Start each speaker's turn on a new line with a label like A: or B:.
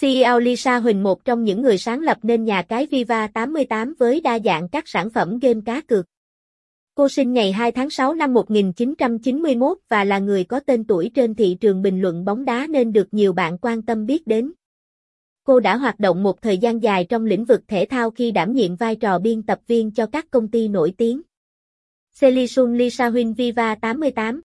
A: CEO Lisa Huỳnh, một trong những người sáng lập nên nhà cái Viva 88 với đa dạng các sản phẩm game cá cược. Cô sinh ngày 2 tháng 6 năm 1991 và là người có tên tuổi trên thị trường bình luận bóng đá nên được nhiều bạn quan tâm biết đến. Cô đã hoạt động một thời gian dài trong lĩnh vực thể thao khi đảm nhiệm vai trò biên tập viên cho các công ty nổi tiếng. Selisun Lisa Huynh Viva 88